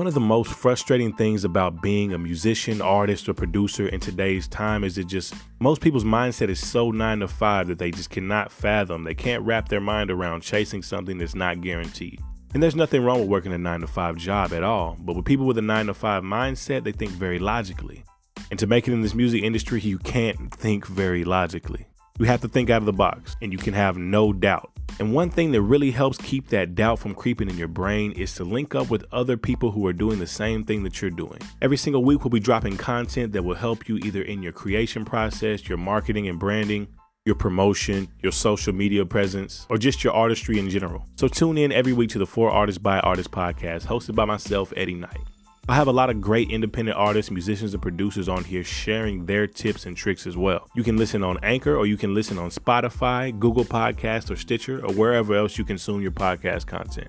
One of the most frustrating things about being a musician, artist, or producer in today's time is it just most people's mindset is so nine to five that they just cannot fathom. They can't wrap their mind around chasing something that's not guaranteed. And there's nothing wrong with working a nine to five job at all. But with people with a nine to five mindset, they think very logically. And to make it in this music industry, you can't think very logically. You have to think out of the box, and you can have no doubt. And one thing that really helps keep that doubt from creeping in your brain is to link up with other people who are doing the same thing that you're doing. Every single week, we'll be dropping content that will help you either in your creation process, your marketing and branding, your promotion, your social media presence, or just your artistry in general. So tune in every week to the For Artists by Artists podcast, hosted by myself, Eddie Knight. I have a lot of great independent artists, musicians, and producers on here sharing their tips and tricks as well. You can listen on Anchor or you can listen on Spotify, Google Podcast, or Stitcher, or wherever else you consume your podcast content.